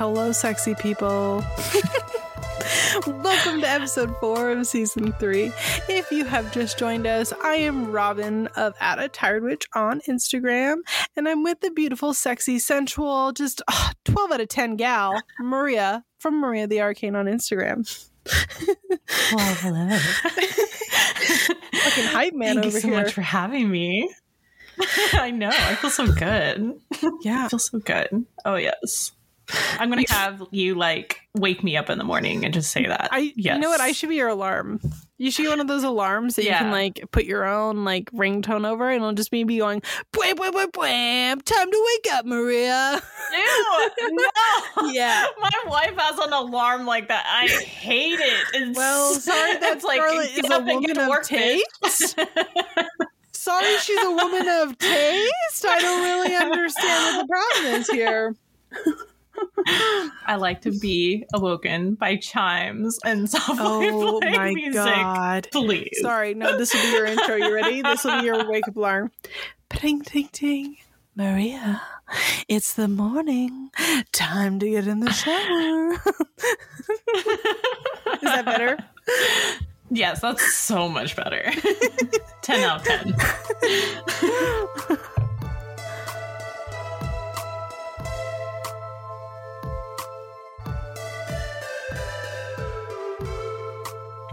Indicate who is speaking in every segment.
Speaker 1: Hello, sexy people. Welcome to episode four of season three. If you have just joined us, I am Robin of At a Tired Witch on Instagram, and I'm with the beautiful, sexy, sensual, just ah, 12 out of 10 gal, Maria from Maria the Arcane on Instagram.
Speaker 2: Well, hello.
Speaker 1: Fucking hype man
Speaker 2: Thank
Speaker 1: over
Speaker 2: you so
Speaker 1: here.
Speaker 2: much for having me. I know. I feel so good.
Speaker 1: yeah.
Speaker 2: I feel so good. Oh yes. I'm gonna have you like wake me up in the morning and just say that.
Speaker 1: I
Speaker 2: yes.
Speaker 1: you know what I should be your alarm. You should get one of those alarms that you can like put your own like ringtone over and it'll just be me going bwam bwam bwam bwam time to wake up Maria.
Speaker 2: Ew, no.
Speaker 1: Yeah.
Speaker 2: My wife has an alarm like that. I hate it. It's,
Speaker 1: Well, sorry that
Speaker 2: it's like get
Speaker 1: is a
Speaker 2: up and get
Speaker 1: woman
Speaker 2: to
Speaker 1: of
Speaker 2: work,
Speaker 1: taste. Sorry she's a woman of taste. I don't really understand what the problem is here.
Speaker 2: I like to be awoken by chimes and softly
Speaker 1: Oh
Speaker 2: playing
Speaker 1: my
Speaker 2: music.
Speaker 1: god.
Speaker 2: Please.
Speaker 1: Sorry, no, this will be your intro. You ready? This will be your wake up alarm. Ting ding, ding. Maria, it's the morning. Time to get in the shower. Is that better?
Speaker 2: Yes, that's so much better. 10 out of 10.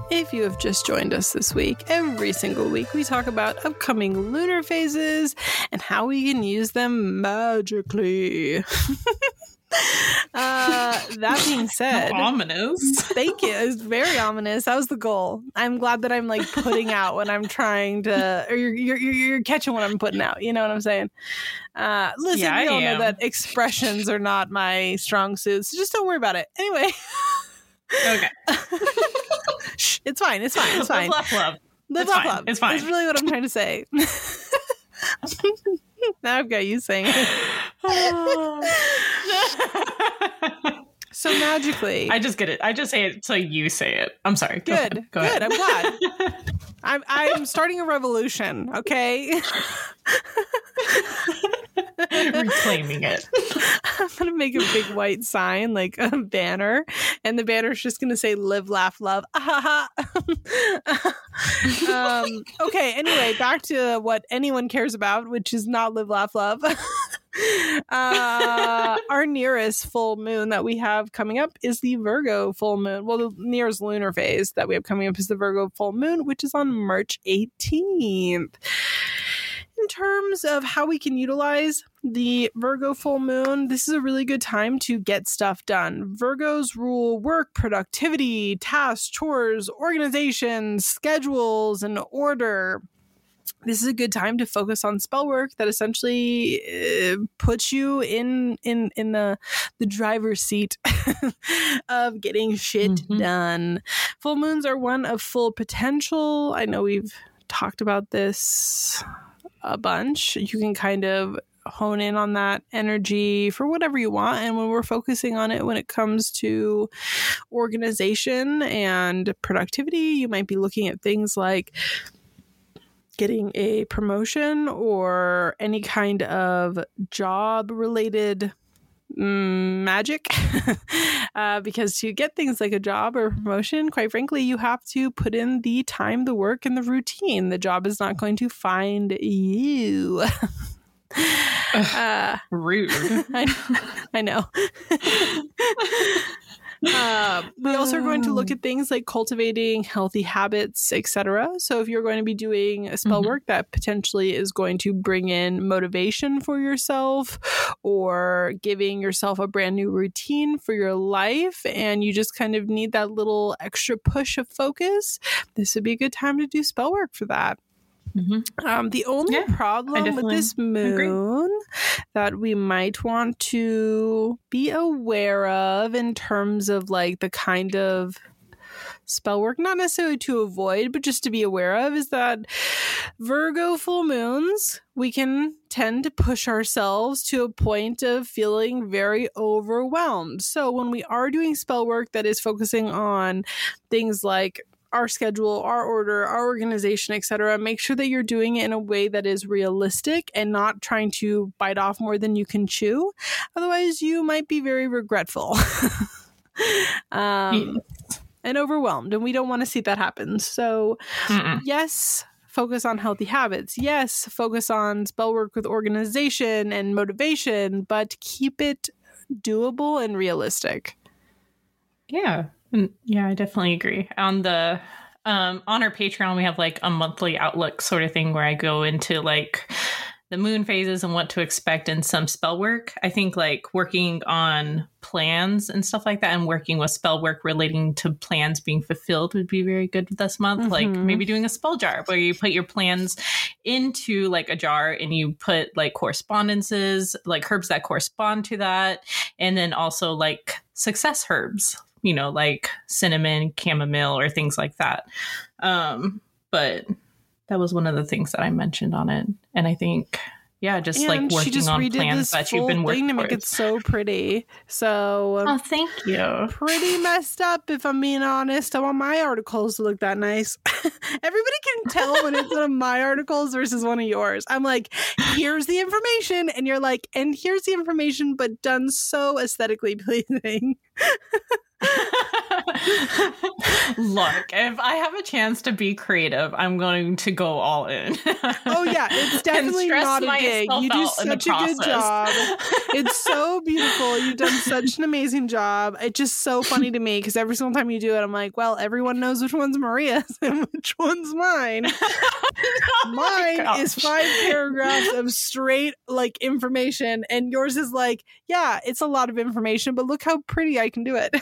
Speaker 1: If you have just joined us this week, every single week we talk about upcoming lunar phases and how we can use them magically. uh, that being said,
Speaker 2: Ominous.
Speaker 1: Thank you. It's very ominous. That was the goal. I'm glad that I'm like putting out when I'm trying to, or you're you're, you're catching what I'm putting out. You know what I'm saying? Uh, listen,
Speaker 2: Yeah,
Speaker 1: we
Speaker 2: I
Speaker 1: all know that expressions are not my strong suit, so just don't worry about it. Anyway,
Speaker 2: Okay.
Speaker 1: Shh, it's fine. It's fine. It's fine.
Speaker 2: Left love.
Speaker 1: Live
Speaker 2: It's
Speaker 1: off
Speaker 2: fine.
Speaker 1: love.
Speaker 2: It's fine.
Speaker 1: That's really what I'm trying to say. now I've got you saying it. So magically,
Speaker 2: I just get it. I just say it so you say it. I'm sorry. Go
Speaker 1: Good.
Speaker 2: ahead. Go
Speaker 1: Good.
Speaker 2: ahead.
Speaker 1: I'm glad. I'm I'm starting a revolution, okay?
Speaker 2: Reclaiming it.
Speaker 1: I'm gonna make a big white sign, like a banner, and the banner's just gonna say live, laugh, love. Um, okay, anyway, back to what anyone cares about, which is not live, laugh, love. uh, our nearest full moon that we have coming up is the Virgo full moon. Well, the nearest lunar phase that we have coming up is the Virgo full moon, which is on March 18th. In terms of how we can utilize the Virgo full moon, this is a really good time to get stuff done. Virgos rule work, productivity, tasks, chores, organization, schedules, and order this is a good time to focus on spell work that essentially uh, puts you in in in the the driver's seat of getting shit
Speaker 2: Mhm.
Speaker 1: done. Full moons are one of full potential. I know we've talked about this a bunch. You can kind of hone in on that energy for whatever you want and when we're focusing on it when it comes to organization and productivity you might be looking at things like getting a promotion or any kind of job related magic uh, because to get things like a job or promotion quite frankly you have to put in the time the work and the routine the job is not going to find you uh,
Speaker 2: Rude.
Speaker 1: I, I know. Um, we also are going to look at things like cultivating healthy habits, etc. So, if you're going to be doing a spell
Speaker 2: Mhm.
Speaker 1: work that potentially is going to bring in motivation for yourself, or giving yourself a brand new routine for your life, and you just kind of need that little extra push of focus, this would be a good time to do spell work for that.
Speaker 2: Mhm.
Speaker 1: Um, the only
Speaker 2: Yeah,
Speaker 1: problem with this
Speaker 2: agree.
Speaker 1: moon that we might want to be aware of in terms of like the kind of spell work, not necessarily to avoid, but just to be aware of, is that Virgo full moons, we can tend to push ourselves to a point of feeling very overwhelmed. So when we are doing spell work that is focusing on things like our schedule, our order, our organization, etc. Make sure that you're doing it in a way that is realistic and not trying to bite off more than you can chew. Otherwise, you might be very regretful. um, and overwhelmed, and we don't want to see that happen. So, Mm-mm. yes, focus on healthy habits. Yes, focus on spell work with organization and motivation, but keep it doable and realistic.
Speaker 2: Yeah. Mm, yeah, I definitely agree. On the um on our Patreon we have like a monthly outlook sort of thing where I go into like the moon phases and what to expect in some spell work. I think like working on plans and stuff like that and working with spell work relating to plans being fulfilled would be very good this month. Mm-hmm. Like maybe doing a spell jar where you put your plans into like a jar and you put like correspondences, like herbs that correspond to that. And then also like success herbs, you know, like cinnamon, chamomile, or things like that. Um, but that was one of the things that I mentioned on it. And I think yeah, just and like working just on plans that you've been working
Speaker 1: to make it so pretty. So
Speaker 2: oh, thank you.
Speaker 1: Pretty messed up, if I'm being honest. I want my articles to look that nice. Everybody can tell when it's one of my articles versus one of yours. I'm like, here's the information, and you're like, and here's the information, but done so aesthetically pleasing.
Speaker 2: Look, if I have a chance to be creative, I'm going to go all in.
Speaker 1: oh yeah, it's definitely not a dig. You do such a good job. It's so beautiful. You've done such an amazing job. It's just so funny to me because every single time you do it, I'm like, well, everyone knows which one's Maria's and which one's mine. oh mine is five paragraphs of straight like information, and yours is like, yeah, it's a lot of information, but look how pretty I can do it.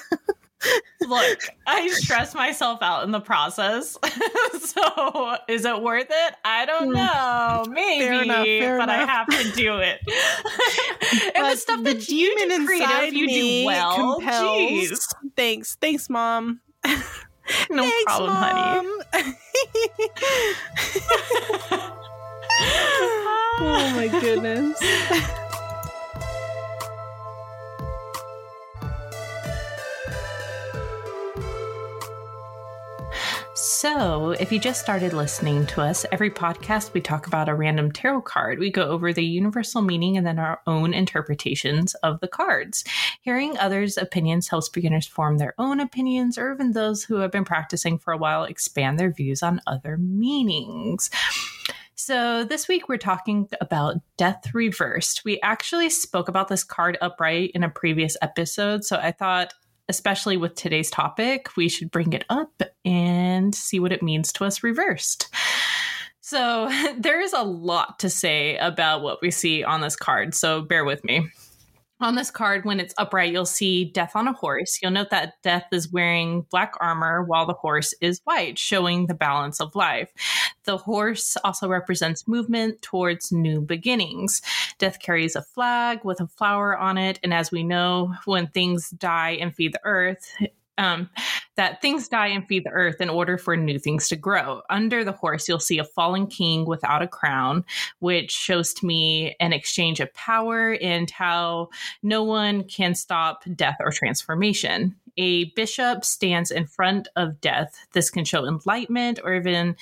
Speaker 2: Look, I stress myself out in the process. so is it worth it? I don't hmm. know. Maybe, fair enough, fair but enough. I have to do it. and the stuff that you do creative, you do well. Compels. Jeez.
Speaker 1: Thanks. Thanks, mom.
Speaker 2: no Thanks, problem, mom. honey.
Speaker 1: oh my goodness.
Speaker 2: So, if you just started listening to us, every podcast we talk about a random tarot card. We go over the universal meaning and then our own interpretations of the cards. Hearing others' opinions helps beginners form their own opinions, or even those who have been practicing for a while expand their views on other meanings. So, this week we're talking about Death Reversed. We actually spoke about this card upright in a previous episode, so I thought especially with today's topic, we should bring it up and see what it means to us reversed. So, there is a lot to say about what we see on this card, so bear with me on this card, when it's upright, you'll see Death on a horse. You'll note that Death is wearing black armor while the horse is white, showing the balance of life. The horse also represents movement towards new beginnings. Death carries a flag with a flower on it, and as we know, when things die and feed the earth, um, that things die and feed the earth in order for new things to grow. Under the horse, you'll see a fallen king without a crown, which shows to me an exchange of power and how no one can stop death or transformation a bishop stands in front of death, this can show enlightenment or even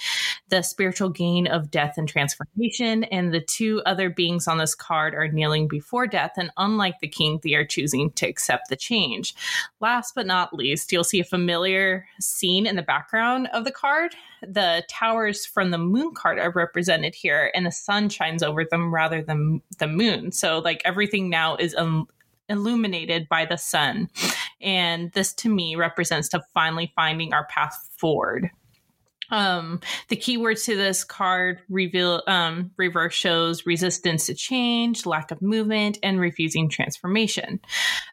Speaker 2: the spiritual gain of death and transformation. And the two other beings on this card are kneeling before death. And unlike the king, they are choosing to accept the change. Last but not least, you'll see a familiar scene in the background of the card. The towers from the moon card are represented here, and the sun shines over them rather than the moon. So, like, everything now is illuminated by the sun. And this to me represents to finally finding our path forward. Um, the keywords to this card reveal um, reverse shows resistance to change, lack of movement, and refusing transformation.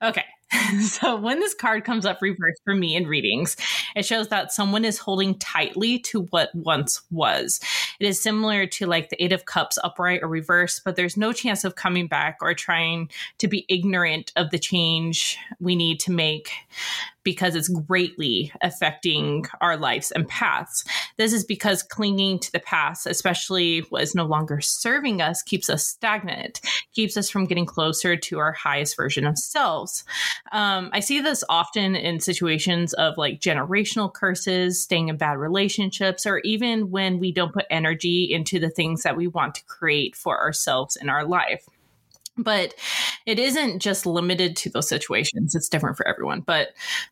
Speaker 2: Okay, so when this card comes up reversed for me in readings, it shows that someone is holding tightly to what once was. It is similar to like the Eight of Cups upright or reverse, but there's no chance of coming back or trying to be ignorant of the change we need to make because it's greatly affecting our lives and paths. This is because clinging to the past, especially what is no longer serving us, keeps us stagnant. keeps us from getting closer to our highest version of selves. Um, I see this often in situations of like generational curses, staying in bad relationships, or even when we don't put energy into the things that we want to create for ourselves in our life. But it isn't just limited to those situations. It's different for everyone. But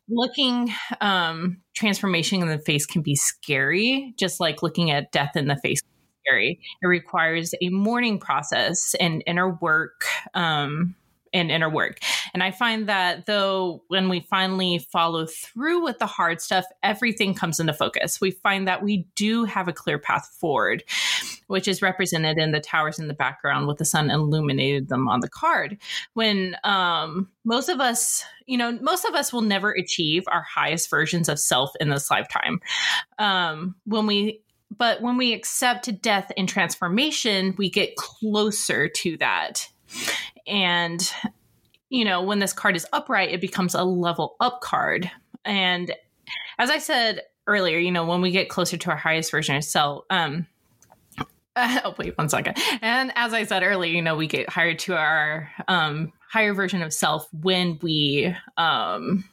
Speaker 2: looking um transformation in the face can be scary just like looking at death in the face scary. It requires a mourning process and inner work um and inner work. And I find that though, when we finally follow through with the hard stuff, everything comes into focus. We find that we do have a clear path forward, which is represented in the towers in the background with the sun illuminated them on the card. When um, most of us, you know, most of us will never achieve our highest versions of self in this lifetime. Um, when we but when we accept death and transformation, we get closer to that and, you know, when this card is upright, it becomes a level up card. And as I said earlier, you know, when we get closer to our highest version of self, um, oh, wait one second. And as I said earlier, you know, we get higher to our um, higher version of self when we um,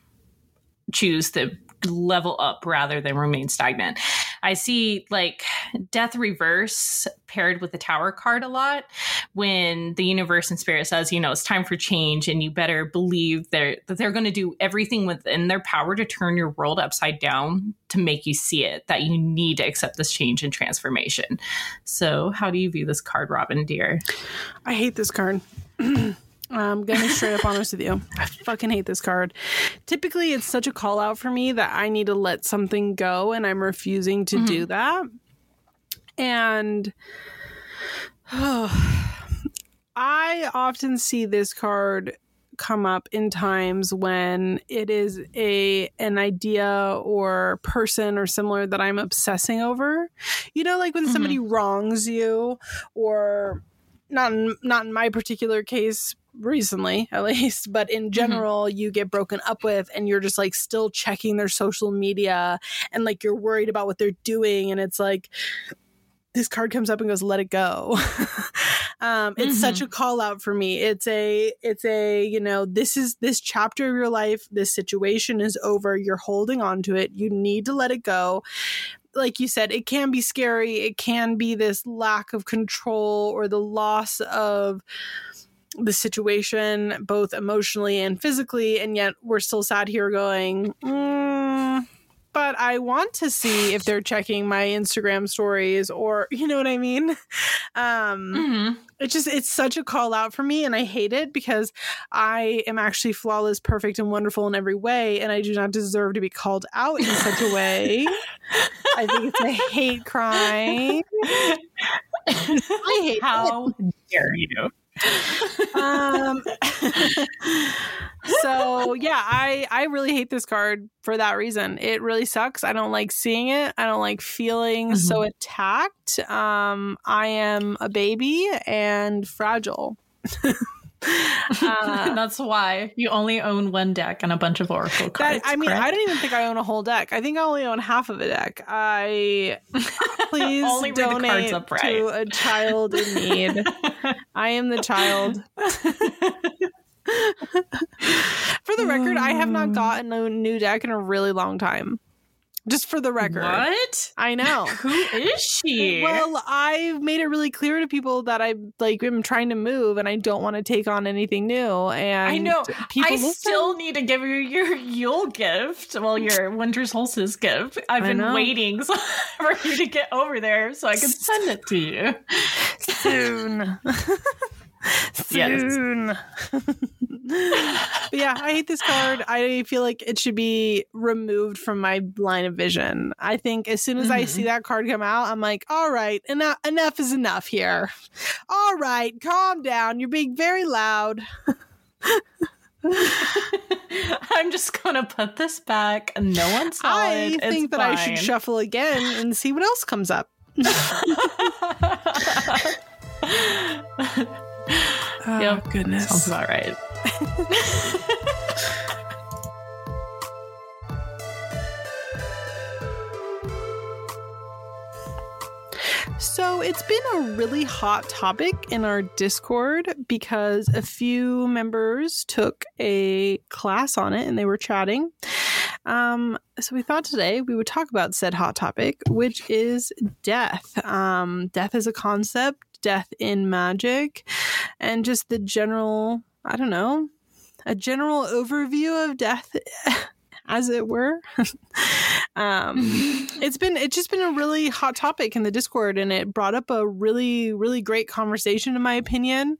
Speaker 2: choose to level up rather than remain stagnant. I see like death reverse paired with the tower card a lot when the universe and spirit says, you know, it's time for change and you better believe they're, that they're going to do everything within their power to turn your world upside down to make you see it, that you need to accept this change and transformation. So, how do you view this card, Robin, dear?
Speaker 1: I hate this card. I'm gonna be straight up honest with you. I fucking hate this card. Typically, it's such a call out for me that I need to let something go, and I'm refusing to mm-hmm. do that. And oh, I often see this card come up in times when it is a an idea or person or similar that I'm obsessing over. You know, like when mm-hmm. somebody wrongs you or not in, not in my particular case recently at least but in mm-hmm. general mm-hmm. you get broken up with and you're just like still checking their social media and like you're worried about what they're doing and it's like this card comes up and goes let it go um it's mm-hmm. such a call out for me it's a it's a you know this is this chapter of your life this situation is over you're holding on to it you need to let it go like you said, it can be scary. It can be this lack of control or the loss of the situation, both emotionally and physically. And yet we're still sat here going, mm, but I want to see if they're checking my Instagram stories or, you know what I mean? Um, mm-hmm. It's just, it's such a call out for me. And I hate it because I am actually flawless, perfect, and wonderful in every way. And I do not deserve to be called out in such a way. I think it's a hate crime.
Speaker 2: I hate How it. dare you?
Speaker 1: Um, so yeah, I I really hate this card for that reason. It really sucks. I don't like seeing it. I don't like feeling mm-hmm. so attacked. Um, I am a baby and fragile.
Speaker 2: Uh, That's why you only own one deck and a bunch of Oracle cards.
Speaker 1: That, I mean, correct? I don't even think I own a whole deck. I think I only own half of a deck. I please only donate to a child in need. I am the child. For the record, I have not gotten a new deck in a really long time. Just for the record.
Speaker 2: What?
Speaker 1: I know.
Speaker 2: Who is she?
Speaker 1: Well, I've made it really clear to people that I like am trying to move and I don't want to take on anything new. And
Speaker 2: I know people I listen. still need to give you your Yule gift. Well, your winter solstice gift. I've been waiting for you to get over there so I can send it to you.
Speaker 1: Soon. Soon. But yeah, I hate this card. I feel like it should be removed from my line of vision. I think as soon as mm-hmm. I see mm-hmm. that card come out, I'm like, all right, enough, enough is enough here. All right, calm down. You're being very loud.
Speaker 2: I'm just gonna put this back. No one saw
Speaker 1: I
Speaker 2: it.
Speaker 1: I think that
Speaker 2: fine.
Speaker 1: I should shuffle again and see what else comes up.
Speaker 2: oh, yep.
Speaker 1: goodness.
Speaker 2: Sounds about right.
Speaker 1: so So it's been a really hot topic in our Discord because a few members took a class on it and they were chatting. Um, so we thought today we would talk about said hot topic, which is death. Um, death is a concept, death in magic, and just the general, I don't know, a general overview of death as it were. um, it's been it's just been a really hot topic in the Discord, and it brought up a really really great conversation, in my opinion,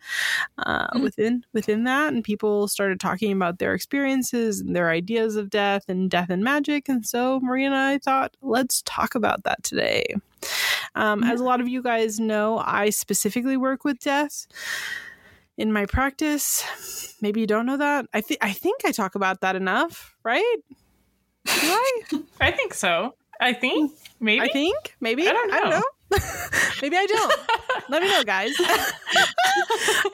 Speaker 1: uh, mm-hmm. within within that, and people started talking about their experiences and their ideas of death and death and magic, and so Maria and I thought let's talk about that today. Um, As a lot of you guys know, I specifically work with death in my practice. Maybe you don't know that. I think I think I talk about that enough, right?
Speaker 2: Do I? I think so. I think maybe.
Speaker 1: I think maybe. I don't know. I don't know. maybe I don't. Let me know, guys.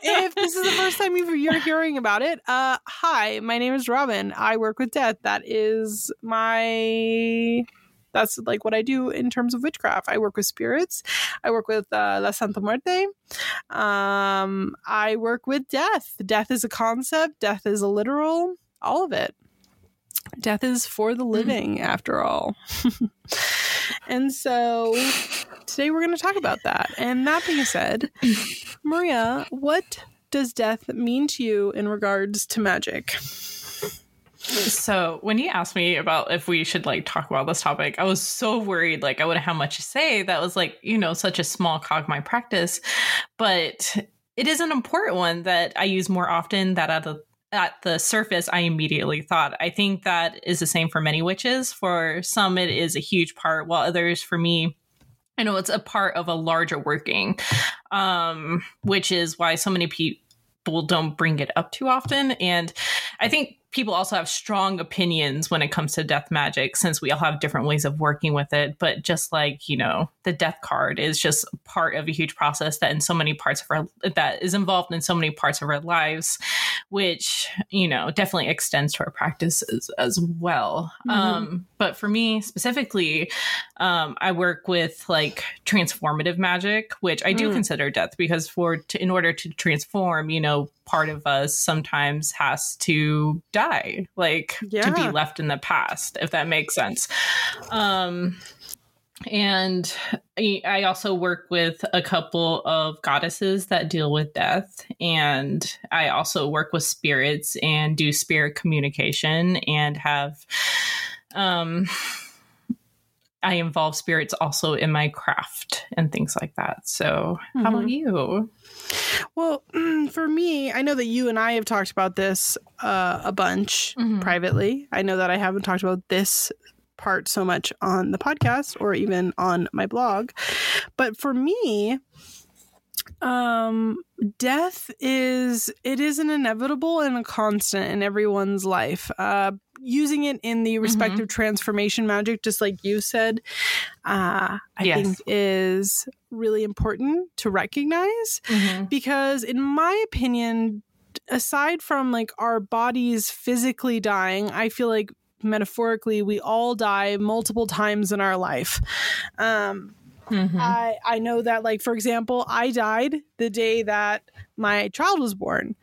Speaker 1: if this is the first time you're hearing about it, uh, hi, my name is Robin. I work with death. That is my that's like what I do in terms of witchcraft. I work with spirits. I work with uh, La Santa Muerte. Um, I work with death. Death is a concept. Death is a literal. All of it. Death is for the mm-hmm. living, mm. after all. and so today we're going to talk about that. And that being said, Maria, what does death mean to you in regards to magic?
Speaker 2: So when you asked me about if we should like talk about this topic, I was so worried like I wouldn't have much to say. That was like, you know, such a small cog my practice. But it is an important one that I use more often that at the at the surface I immediately thought. I think that is the same for many witches. For some it is a huge part, while others for me I know it's a part of a larger working, um, which is why so many people don't bring it up too often. And I think people also have strong opinions when it comes to death magic since we all have different ways of working with it but just like you know the death card is just part of a huge process that in so many parts of our that is involved in so many parts of our lives which you know definitely extends to our practices as well mm-hmm. um, but for me specifically um, i work with like transformative magic which i do mm. consider death because for to, in order to transform you know part of us sometimes has to die like yeah. to be left in the past if that makes sense um and I also work with a couple of goddesses that deal with death. And I also work with spirits and do spirit communication and have, um, I involve spirits also in my craft and things like that. So, mm-hmm. how about mm-hmm. you?
Speaker 1: Well, for me, I know that you and I have talked about this uh, a bunch mm-hmm. privately. I know that I haven't talked about this part so much on the podcast or even on my blog. But for me, um death is it is an inevitable and a constant in everyone's life uh using it in the respective mm-hmm. transformation magic just like you said uh i yes. think is really important to recognize mm-hmm. because in my opinion aside from like our bodies physically dying i feel like metaphorically, we all die multiple times in our life. Um, mm-hmm. I I know that, like for example, I died the day that my child was born.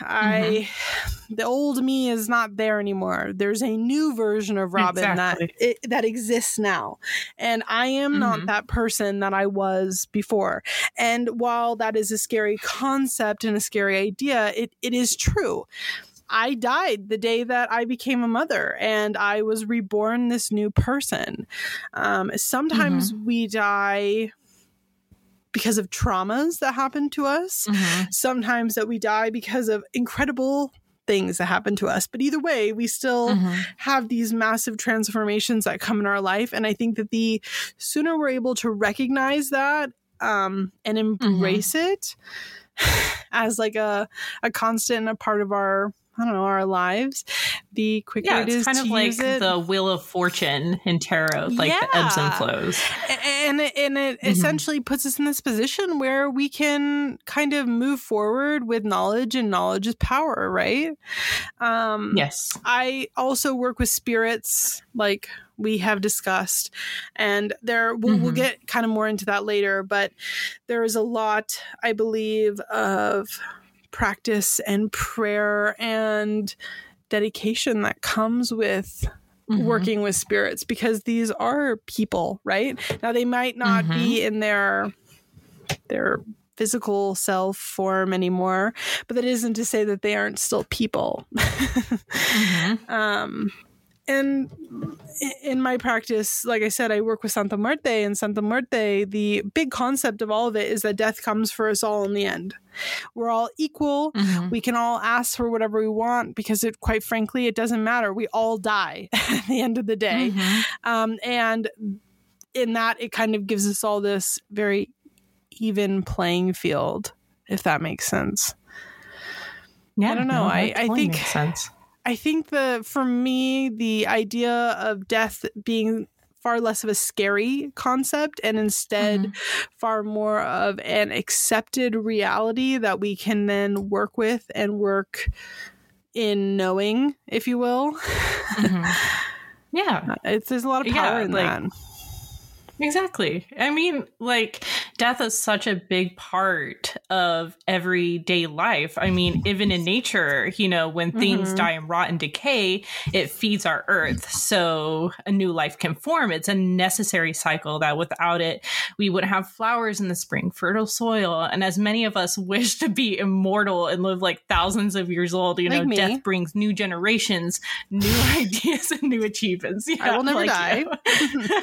Speaker 1: I mm-hmm. the old me is not there anymore. There's a new version of Robin exactly. that it, that exists now, and I am mm-hmm. not that person that I was before. And while that is a scary concept and a scary idea, it it is true. I died the day that I became a mother and I was reborn this new person. Um, sometimes mm-hmm. we die because of traumas that happen to us, mm-hmm. sometimes that we die because of incredible things that happen to us. But either way, we still mm-hmm. have these massive transformations that come in our life. And I think that the sooner we're able to recognize that um, and mm-hmm. embrace it as like a, a constant and a part of our I don't know, our lives, the quicker
Speaker 2: Yeah,
Speaker 1: it
Speaker 2: it's kind of like the wheel of fortune in tarot, like the ebbs and flows.
Speaker 1: and it, and it
Speaker 2: Mhm.
Speaker 1: essentially puts us in this position where we can kind of move forward with knowledge and knowledge is power right um
Speaker 2: Yes.
Speaker 1: i also work with spirits like we have discussed and there we'll, we'll
Speaker 2: Mhm.
Speaker 1: get kind of more into that later but there is a lot i believe of practice and prayer and dedication that comes with
Speaker 2: Mhm.
Speaker 1: working with spirits because these are people, right? Now they might not be in their their physical self form anymore, but that isn't to say that they aren't still people.
Speaker 2: Mhm.
Speaker 1: um and in my practice, like I said, I work with Santa Muerte, and Santa Muerte, the big concept of all of it is that death comes for us all in the end. We're all equal.
Speaker 2: Mhm.
Speaker 1: We can all ask for whatever we want because it, quite frankly, it doesn't matter. We all die at the end of the day.
Speaker 2: Mhm.
Speaker 1: Um, and in that, it kind of gives us all this very even playing field, if that makes sense.
Speaker 2: Yeah,
Speaker 1: I don't know.
Speaker 2: no,
Speaker 1: I- I think-
Speaker 2: makes sense.
Speaker 1: I think the for me, the idea of death being far less of a scary concept and instead
Speaker 2: Mhm.
Speaker 1: far more of an accepted reality that we can then work with and work in knowing, if you will.
Speaker 2: Mhm. Yeah,
Speaker 1: It's there's a lot of power
Speaker 2: Yeah,
Speaker 1: in
Speaker 2: like-
Speaker 1: that.
Speaker 2: Exactly. I mean, like, death is such a big part of everyday life. I mean, even in nature, you know, when things
Speaker 1: Mhm.
Speaker 2: die and rot and decay, it feeds our earth. So a new life can form. It's a necessary cycle that without it, we wouldn't have flowers in the spring, fertile soil. And as many of us wish to be immortal and live like thousands of years old, you
Speaker 1: Like
Speaker 2: know,
Speaker 1: me.
Speaker 2: death brings new generations, new ideas, and new achievements.
Speaker 1: Yeah, I will never die.
Speaker 2: you.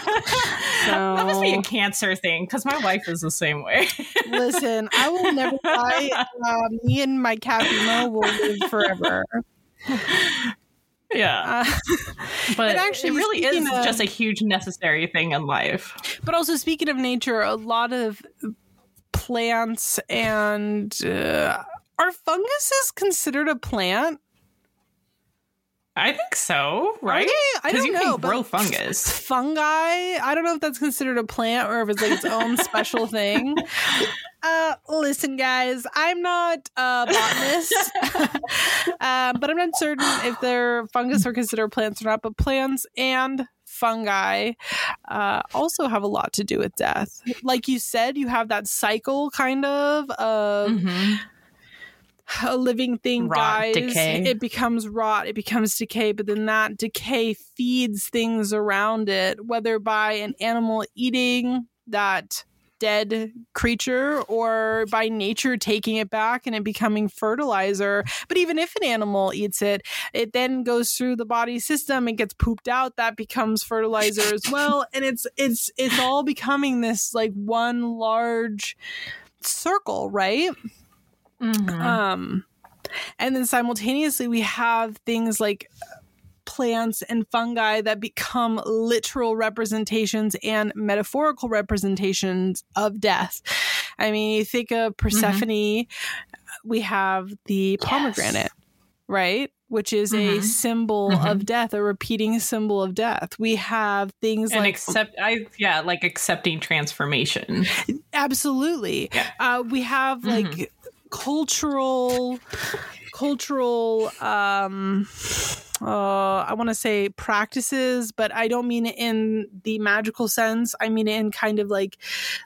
Speaker 2: That must be a cancer thing because my wife is the same way.
Speaker 1: Listen, I will never die. Uh, me and my cat Mo will live forever.
Speaker 2: yeah.
Speaker 1: Uh,
Speaker 2: But
Speaker 1: actually,
Speaker 2: it really is
Speaker 1: of-
Speaker 2: just a huge necessary thing in life.
Speaker 1: but also, speaking of nature, a lot of plants and uh, are funguses considered a plant?
Speaker 2: I think so, right? Because you
Speaker 1: know.
Speaker 2: can grow fungus.
Speaker 1: fungi. I don't know if that's considered a plant or if it's like its own special thing. Uh, listen, guys, I'm not a botanist, uh, but I'm not certain if their fungus are considered plants or not. But plants and fungi uh, also have a lot to do with death. Like you said, you have that cycle kind of of
Speaker 2: Mhm.
Speaker 1: A living thing
Speaker 2: Rot,
Speaker 1: dies,
Speaker 2: decay.
Speaker 1: it becomes rot, it becomes decay, but then that decay feeds things around it, whether by an animal eating that dead creature or by nature taking it back and it becoming fertilizer. But even if an animal eats it, it then goes through the body system and gets pooped out, that becomes fertilizer as well. And it's it's it's all becoming this like one large circle, right?
Speaker 2: Mhm.
Speaker 1: Um, and then simultaneously, we have things like plants and fungi that become literal representations and metaphorical representations of death. I mean, you think of Persephone, we have the
Speaker 2: Yes.
Speaker 1: pomegranate, right? Which is a
Speaker 2: Mhm.
Speaker 1: symbol
Speaker 2: Mhm.
Speaker 1: of death, a repeating symbol of death. We have things
Speaker 2: and
Speaker 1: like
Speaker 2: accept, I yeah, like accepting transformation.
Speaker 1: absolutely
Speaker 2: Yeah.
Speaker 1: uh, we have like cultural cultural um uh i want to say practices but i don't mean it in the magical sense. I mean it in kind of like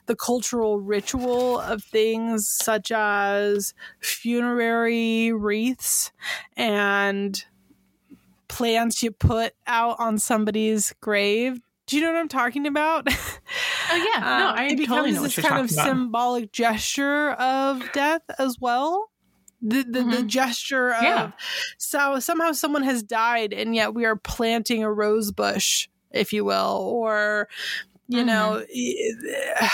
Speaker 1: the cultural ritual of things such as funerary wreaths and plants you put out on somebody's grave do you know what i'm talking about
Speaker 2: Oh yeah, no,
Speaker 1: um,
Speaker 2: I
Speaker 1: it becomes
Speaker 2: totally know
Speaker 1: this kind of
Speaker 2: about.
Speaker 1: symbolic gesture of death as well. The the, the
Speaker 2: Mhm.
Speaker 1: gesture of
Speaker 2: Yeah.
Speaker 1: so somehow someone has died and yet we are planting a rose bush, if you will, or you know,
Speaker 2: Mm-hmm.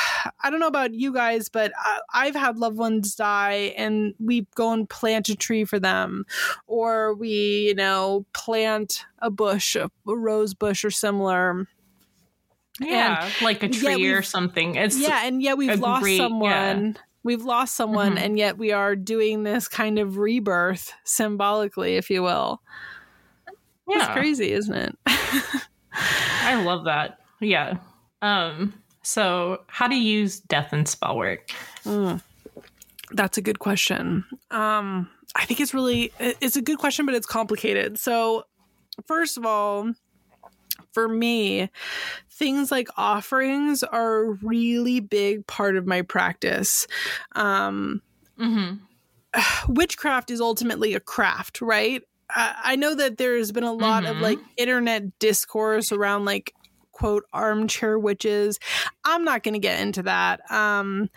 Speaker 1: I don't know about you guys, but I, I've had loved ones die, and we go and plant a tree for them, or we, you know, plant a bush, a rose bush, or similar.
Speaker 2: Yeah, like a tree or something. It's
Speaker 1: yeah and yet we've lost
Speaker 2: great- yeah.
Speaker 1: someone we've lost someone
Speaker 2: Mhm.
Speaker 1: and yet we are doing this kind of rebirth symbolically if you will Yeah. It's crazy, isn't it?
Speaker 2: I love that. Yeah. Um, so how to use death and spell work? Mm,
Speaker 1: that's a good question. Um, I think it's really it's a good question, but it's complicated. So first of all, for me, things like offerings are a really big part of my practice. Um, mm-hmm. Witchcraft is ultimately a craft, right? I know that there's been a lot mm-hmm. of like internet discourse around like quote armchair witches. I'm not going to get into that. Um,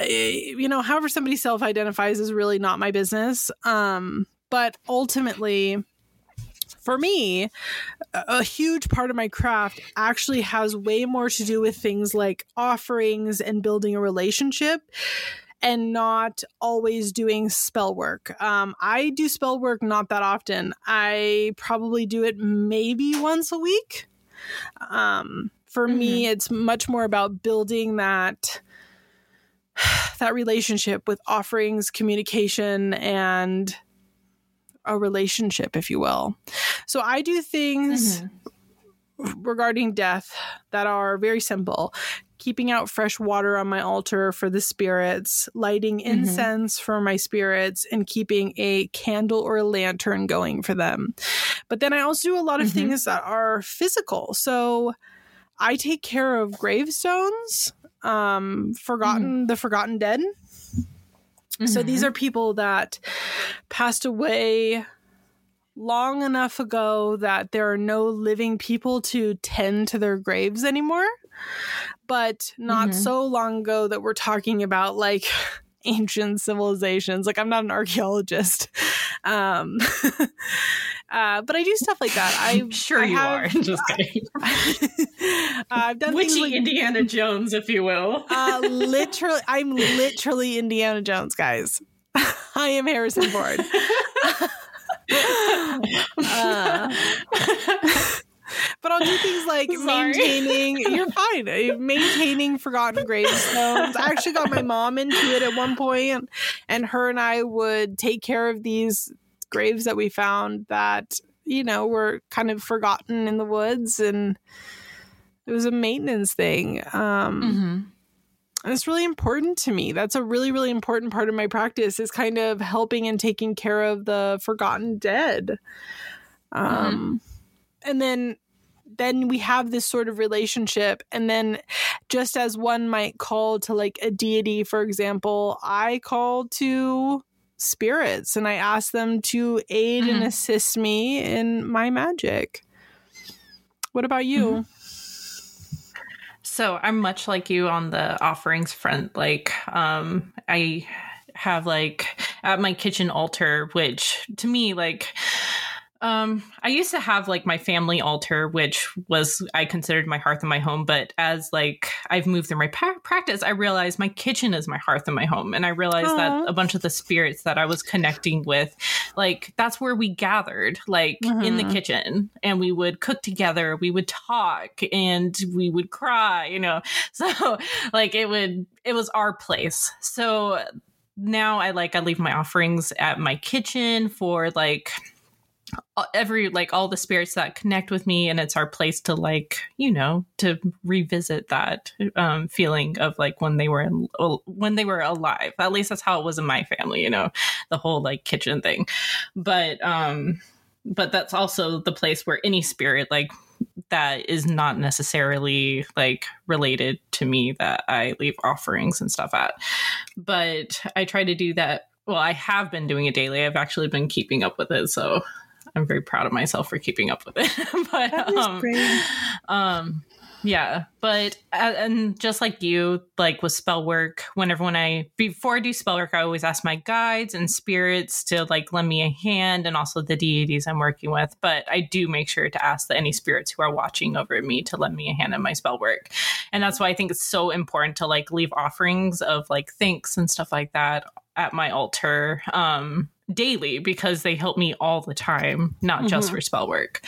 Speaker 1: you know, however somebody self identifies is really not my business. Um, but ultimately, for me, a huge part of my craft actually has way more to do with things like offerings and building a relationship and not always doing spell work. Um, I do spell work not that often. I probably do it maybe once a week. Um, for mm-hmm. me, it's much more about building that that relationship with offerings, communication, and a relationship, if you will. So I do things mm-hmm. regarding death that are very simple. Keeping out fresh water on my altar for the spirits, lighting mm-hmm. incense for my spirits, and keeping a candle or a lantern going for them. But then I also do a lot of mm-hmm. things that are physical. So I take care of gravestones, um, forgotten, mm. the forgotten dead. Mm-hmm. So these mm-hmm. are people that passed away long enough ago that there are no living people to tend to their graves anymore, but not mm-hmm. so long ago that we're talking about like ancient civilizations. Like I'm not an archaeologist. Um, uh, but I do stuff like that. I'm
Speaker 2: sure I you have, are. Just kidding. uh, I've done witchy like, Indiana Jones, if you will.
Speaker 1: uh, literally, I'm literally Indiana Jones, guys. I am Harrison Ford. uh, but I'll do things like maintaining. You're fine. Uh, maintaining forgotten gravestones. I actually got my mom into it at one point, and her and I would take care of these graves that we found that you know were kind of forgotten in the woods, and it was a maintenance thing. Um, mm-hmm. And it's really important to me. That's a really, really important part of my practice is kind of helping and taking care of the forgotten dead. Um, mm-hmm. and then then we have this sort of relationship and then just as one might call to like a deity for example i call to spirits and i ask them to aid mm-hmm. and assist me in my magic what about you mm-hmm.
Speaker 2: So I'm much like you on the offerings front. Like, um, I have like at my kitchen altar, which to me, like, um, I used to have like my family altar, which was I considered my hearth and my home. But as like I've moved through my pa- practice, I realized my kitchen is my hearth and my home, and I realized Aww. that a bunch of the spirits that I was connecting with, like that's where we gathered, like mm-hmm. in the mm-hmm. kitchen, and we would cook together, we would talk, and we would cry, you know. So like it would, it was our place. So now I like I leave my offerings at my kitchen for like every like all the spirits that connect with me and it's our place to like you know to revisit that um feeling of like when they were in, when they were alive at least that's how it was in my family you know the whole like kitchen thing but um but that's also the place where any spirit like that is not necessarily like related to me that I leave offerings and stuff at. But I try to do that. Well, I have been doing it daily. I've actually been keeping up with it. So I'm very proud of myself for keeping up with it. but um, um, yeah, but uh, and just like you, like with spell work, whenever when I before I do spell work, I always ask my guides and spirits to like lend me a hand, and also the deities I'm working with. But I do make sure to ask the, any spirits who are watching over me to lend me a hand in my spell work, and that's why I think it's so important to like leave offerings of like thanks and stuff like that at my altar. Um, daily because they help me all the time, not mm-hmm. just for spell work.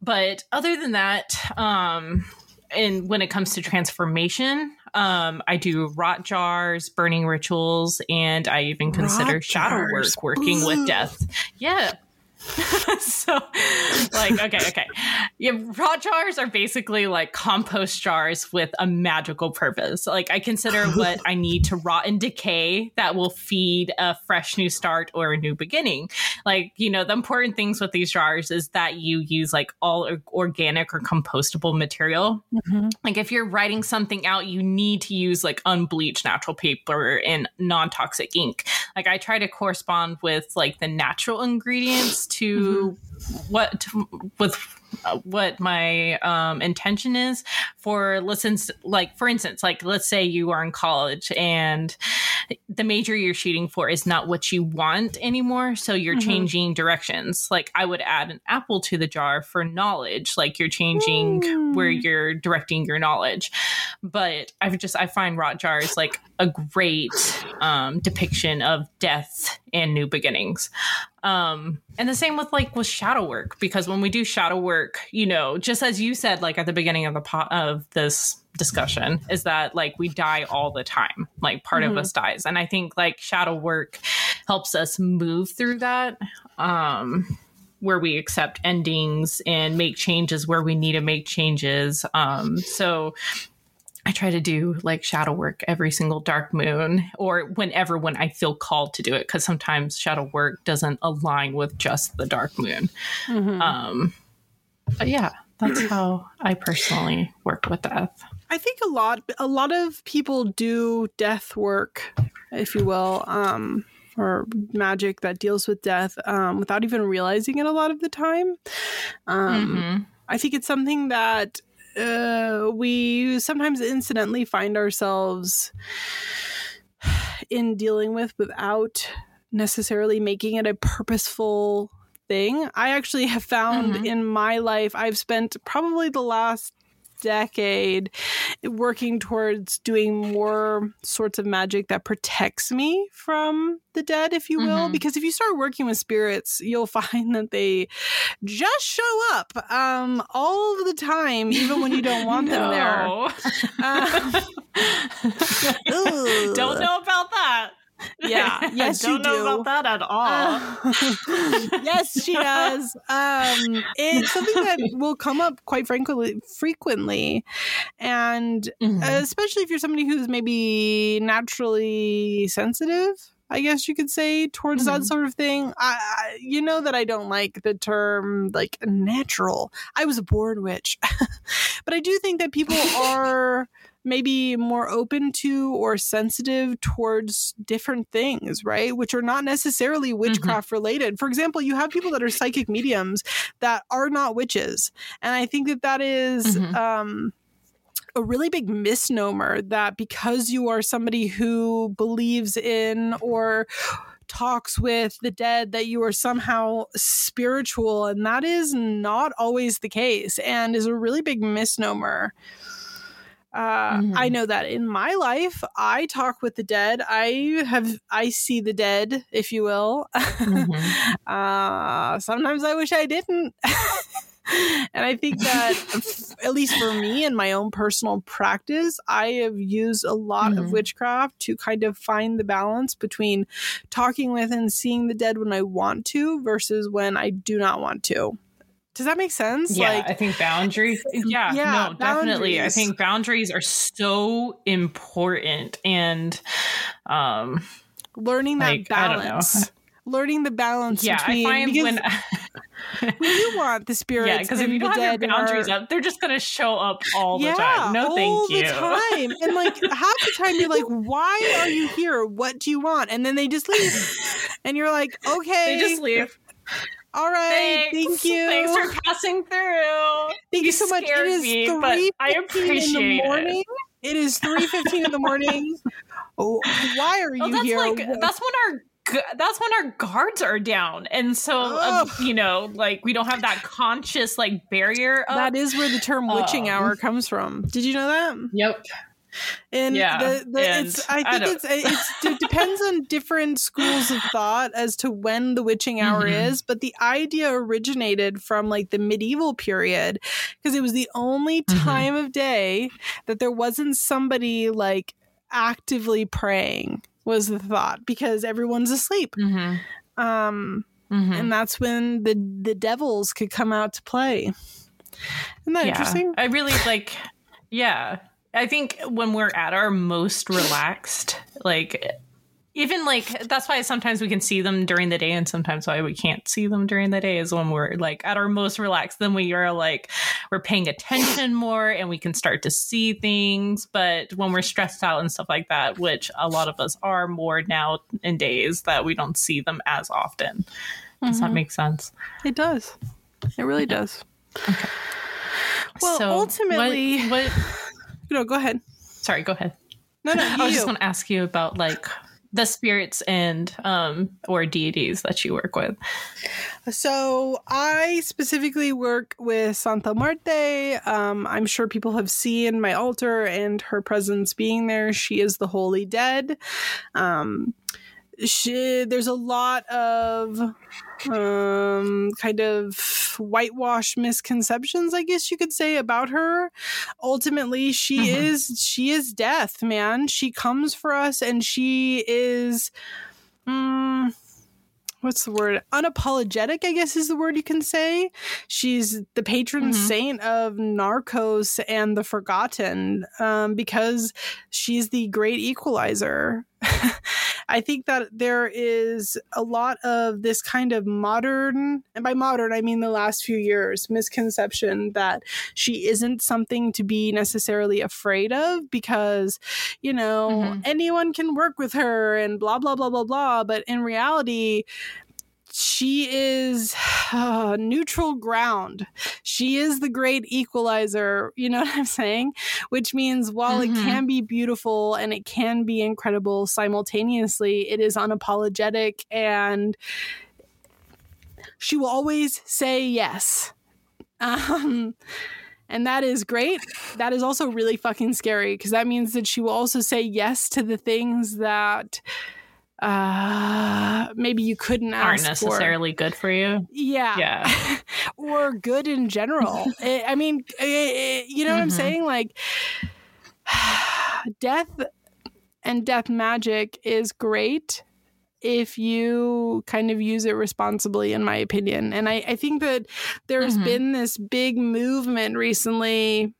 Speaker 2: But other than that, um, and when it comes to transformation, um, I do rot jars, burning rituals, and I even consider rot shadow jars. work, working Ooh. with death. Yeah. so like okay okay. Yeah rot jars are basically like compost jars with a magical purpose. Like i consider what i need to rot and decay that will feed a fresh new start or a new beginning. Like you know the important things with these jars is that you use like all organic or compostable material. Mm-hmm. like if you're writing something out you need to use like unbleached natural paper and non-toxic ink. Like i try to correspond with like the natural ingredients to mm-hmm. what with uh, what my um, intention is for listens like for instance like let's say you are in college and the major you're shooting for is not what you want anymore so you're mm-hmm. changing directions like i would add an apple to the jar for knowledge like you're changing mm. where you're directing your knowledge but i've just i find rot jars like a great um, depiction of death and new beginnings um and the same with like with shadow work because when we do shadow work you know just as you said like at the beginning of the pot of this discussion is that like we die all the time. Like part mm-hmm. of us dies. And i think like shadow work helps us move through that um where we accept endings and make changes where we need to make changes. Um so I try to do like shadow work every single dark moon or whenever when I feel called to do it because sometimes shadow work doesn't align with just the dark moon. Mm-hmm. Um, but yeah, that's how I personally work with death.
Speaker 1: I think a lot a lot of people do death work, if you will, um, or magic that deals with death um, without even realizing it a lot of the time. Um, mm-hmm. I think it's something that uh, we sometimes incidentally find ourselves in dealing with without necessarily making it a purposeful thing. I actually have found mm-hmm. in my life, I've spent probably the last decade working towards doing more sorts of magic that protects me from the dead, if you will. Mm-hmm. Because if you start working with spirits, you'll find that they just show up um, all the time, even when you don't want them there. Um,
Speaker 2: don't know about that.
Speaker 1: Yeah. Yes,
Speaker 2: you do. Don't know about that at all. Uh,
Speaker 1: yes, she does. Um, it's something that will come up quite frankly frequently, and mm-hmm. especially if you're somebody who's maybe naturally sensitive. I guess you could say towards mm-hmm. that sort of thing. I, I, you know that I don't like the term like natural. I was a born witch, but I do think that people are maybe more open to or sensitive towards different things, right? Which are not necessarily mm-hmm. witchcraft mm-hmm. related. For example, you have people that are psychic mediums that are not witches. And I think that that is, mm-hmm. um, a really big misnomer that because you are somebody who believes in or talks with the dead that you are somehow spiritual and that is not always the case and is a really big misnomer uh, mm-hmm. I know that in my life, I talk with the dead. I have, I see the dead, if you will. Mm-hmm. uh, sometimes I wish I didn't. and I think that, at least for me in my own personal practice, I have used a lot mm-hmm. of witchcraft to kind of find the balance between talking with and seeing the dead when I want to versus when I do not want to. Does that make sense?
Speaker 2: Yeah, like, I think boundaries. Yeah, yeah no, boundaries. definitely. I think boundaries are so important, and um,
Speaker 1: learning that like, balance, learning the balance.
Speaker 2: Yeah,
Speaker 1: between,
Speaker 2: I find when.
Speaker 1: when you want the spirits,
Speaker 2: yeah, because if you don't have your boundaries are, up, they're just gonna show up all the yeah, time. No, thank you.
Speaker 1: time, and like half the time, you're like, "Why are you here? What do you want?" And then they just leave, and you're like, "Okay."
Speaker 2: They just leave.
Speaker 1: All right. Thanks. Thank you.
Speaker 2: Thanks for passing through.
Speaker 1: Thank you, you so much. It is me, three I appreciate in the morning. It, it is three fifteen in the morning. Oh, why are you
Speaker 2: oh, that's
Speaker 1: here?
Speaker 2: Like, that's when our that's when our guards are down and so uh, you know like we don't have that conscious like barrier
Speaker 1: of, that is where the term witching um, hour comes from did you know that
Speaker 2: yep
Speaker 1: and yeah, the, the, and it's I think I it's, it's it depends on different schools of thought as to when the witching hour mm-hmm. is, but the idea originated from like the medieval period because it was the only mm-hmm. time mm-hmm. of day that there wasn't somebody like actively praying was the thought because everyone's asleep. Mm-hmm. Um mm-hmm. and that's when the the devils could come out to play. Isn't that yeah. interesting?
Speaker 2: I really like. Yeah, I think when we're at our most relaxed, like even like that's why sometimes we can see them during the day and sometimes why we can't see them during the day is when we're like at our most relaxed then we are like we're paying attention more and we can start to see things. But when we're stressed out and stuff like that which a lot of us are more now in days that we don't see them as often. Does mm-hmm. that make sense?
Speaker 1: It does. It really does. Okay. Well so ultimately what, what you know go ahead.
Speaker 2: Sorry go ahead.
Speaker 1: No no
Speaker 2: i was just going to ask you about like the spirits and um or deities that you work with.
Speaker 1: So i specifically work with santa muerte. Um, i'm sure people have seen my altar and her presence being there. She is the holy dead. Um, she, there's a lot of um, kind of whitewash misconceptions, I guess you could say, about her. Ultimately, she mm-hmm. is she is death, man. She comes for us, and she is. Um, what's the word? Unapologetic, I guess is the word you can say. She's the patron mm-hmm. saint of Narcos and the Forgotten um, because she's the great equalizer. I think that there is a lot of this kind of modern, and by modern, I mean the last few years, misconception that she isn't something to be necessarily afraid of because, you know, mm-hmm. anyone can work with her and blah, blah, blah, blah, blah. But in reality, she is uh, neutral ground. She is the great equalizer. You know what I'm saying? Which means while mm-hmm. it can be beautiful and it can be incredible simultaneously, it is unapologetic and she will always say yes. Um, and that is great. That is also really fucking scary because that means that she will also say yes to the things that uh maybe you couldn't
Speaker 2: aren't necessarily
Speaker 1: for.
Speaker 2: good for you
Speaker 1: yeah
Speaker 2: yeah
Speaker 1: or good in general i mean you know mm-hmm. what i'm mm-hmm. saying like death and death magic is great if you kind of use it responsibly, in my opinion. And I, I think that there's mm-hmm. been this big movement recently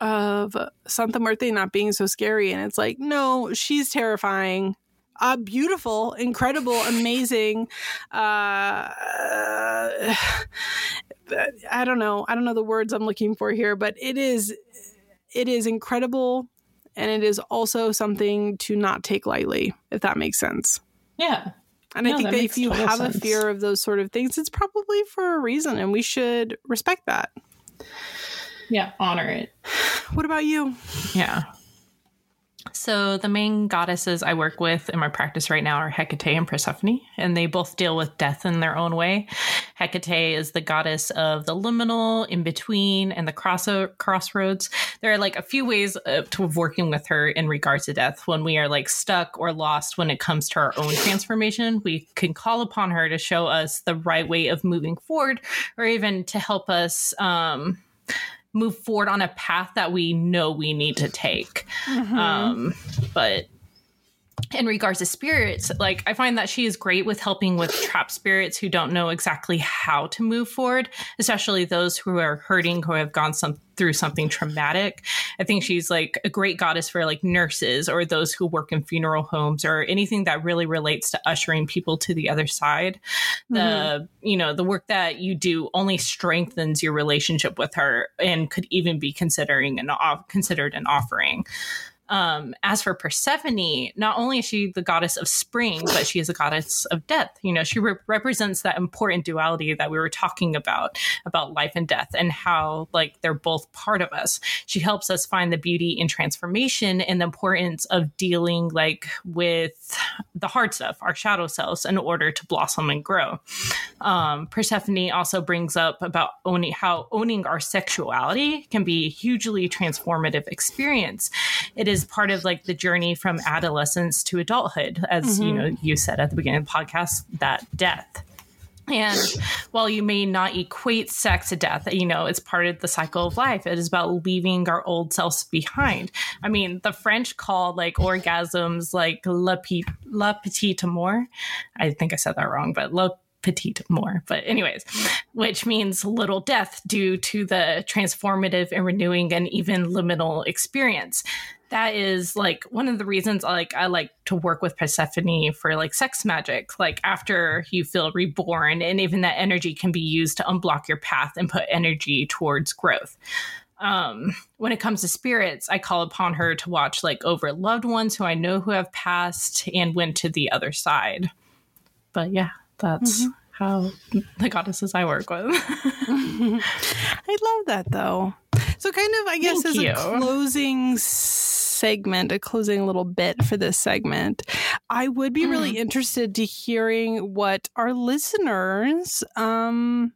Speaker 1: of Santa Muerte not being so scary. And it's like, no, she's terrifying uh, beautiful, incredible, amazing. Uh, I don't know. I don't know the words I'm looking for here, but it is it is incredible and it is also something to not take lightly, if that makes sense.
Speaker 2: Yeah.
Speaker 1: And no, I think that, that if you have sense. a fear of those sort of things, it's probably for a reason and we should respect that.
Speaker 2: Yeah, honor it.
Speaker 1: What about you?
Speaker 2: Yeah. So the main goddesses I work with in my practice right now are Hecate and Persephone, and they both deal with death in their own way. Hecate is the goddess of the liminal, in between, and the cross- crossroads. There are like a few ways of, to working with her in regards to death. When we are like stuck or lost when it comes to our own transformation, we can call upon her to show us the right way of moving forward, or even to help us. Um, move forward on a path that we know we need to take. Mm-hmm. Um, but in regards to spirits, like I find that she is great with helping with trapped spirits who don't know exactly how to move forward, especially those who are hurting, who have gone some through something traumatic. I think she's like a great goddess for like nurses or those who work in funeral homes or anything that really relates to ushering people to the other side. Mm-hmm. The you know the work that you do only strengthens your relationship with her and could even be considering an off considered an offering. Um, as for Persephone, not only is she the goddess of spring, but she is a goddess of death. You know, she re- represents that important duality that we were talking about, about life and death, and how like they're both part of us. She helps us find the beauty in transformation and the importance of dealing like with the hard stuff, our shadow selves, in order to blossom and grow. Um, Persephone also brings up about owning how owning our sexuality can be a hugely transformative experience. It is part of like the journey from adolescence to adulthood, as mm-hmm. you know, you said at the beginning of the podcast, that death. And while you may not equate sex to death, you know, it's part of the cycle of life. It is about leaving our old selves behind. I mean, the French call like orgasms like la, pe- la petite amour. I think I said that wrong, but la petite mort. But, anyways, which means little death due to the transformative and renewing and even liminal experience. That is like one of the reasons like I like to work with Persephone for like sex magic. Like after you feel reborn, and even that energy can be used to unblock your path and put energy towards growth um, when it comes to spirits, I call upon her to watch like over loved ones who I know who have passed and went to the other side. But yeah, that's mm-hmm. how the goddesses I work with.
Speaker 1: I love that though. So kind of I guess Thank as you. a closing segment, a closing little bit for this segment, I would be mm. really interested to hearing what our listeners um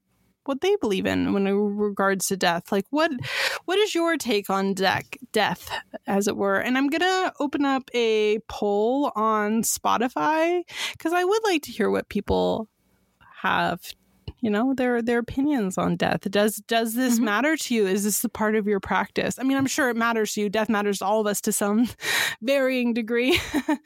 Speaker 1: what they believe in when it regards to death. Like what what is your take on death, death, as it were? And I'm gonna open up a poll on Spotify because I would like to hear what people have you know their their opinions on death. Does does this mm-hmm. matter to you? Is this a part of your practice? I mean i'm sure it matters to you. Death matters to all of us to some varying degree.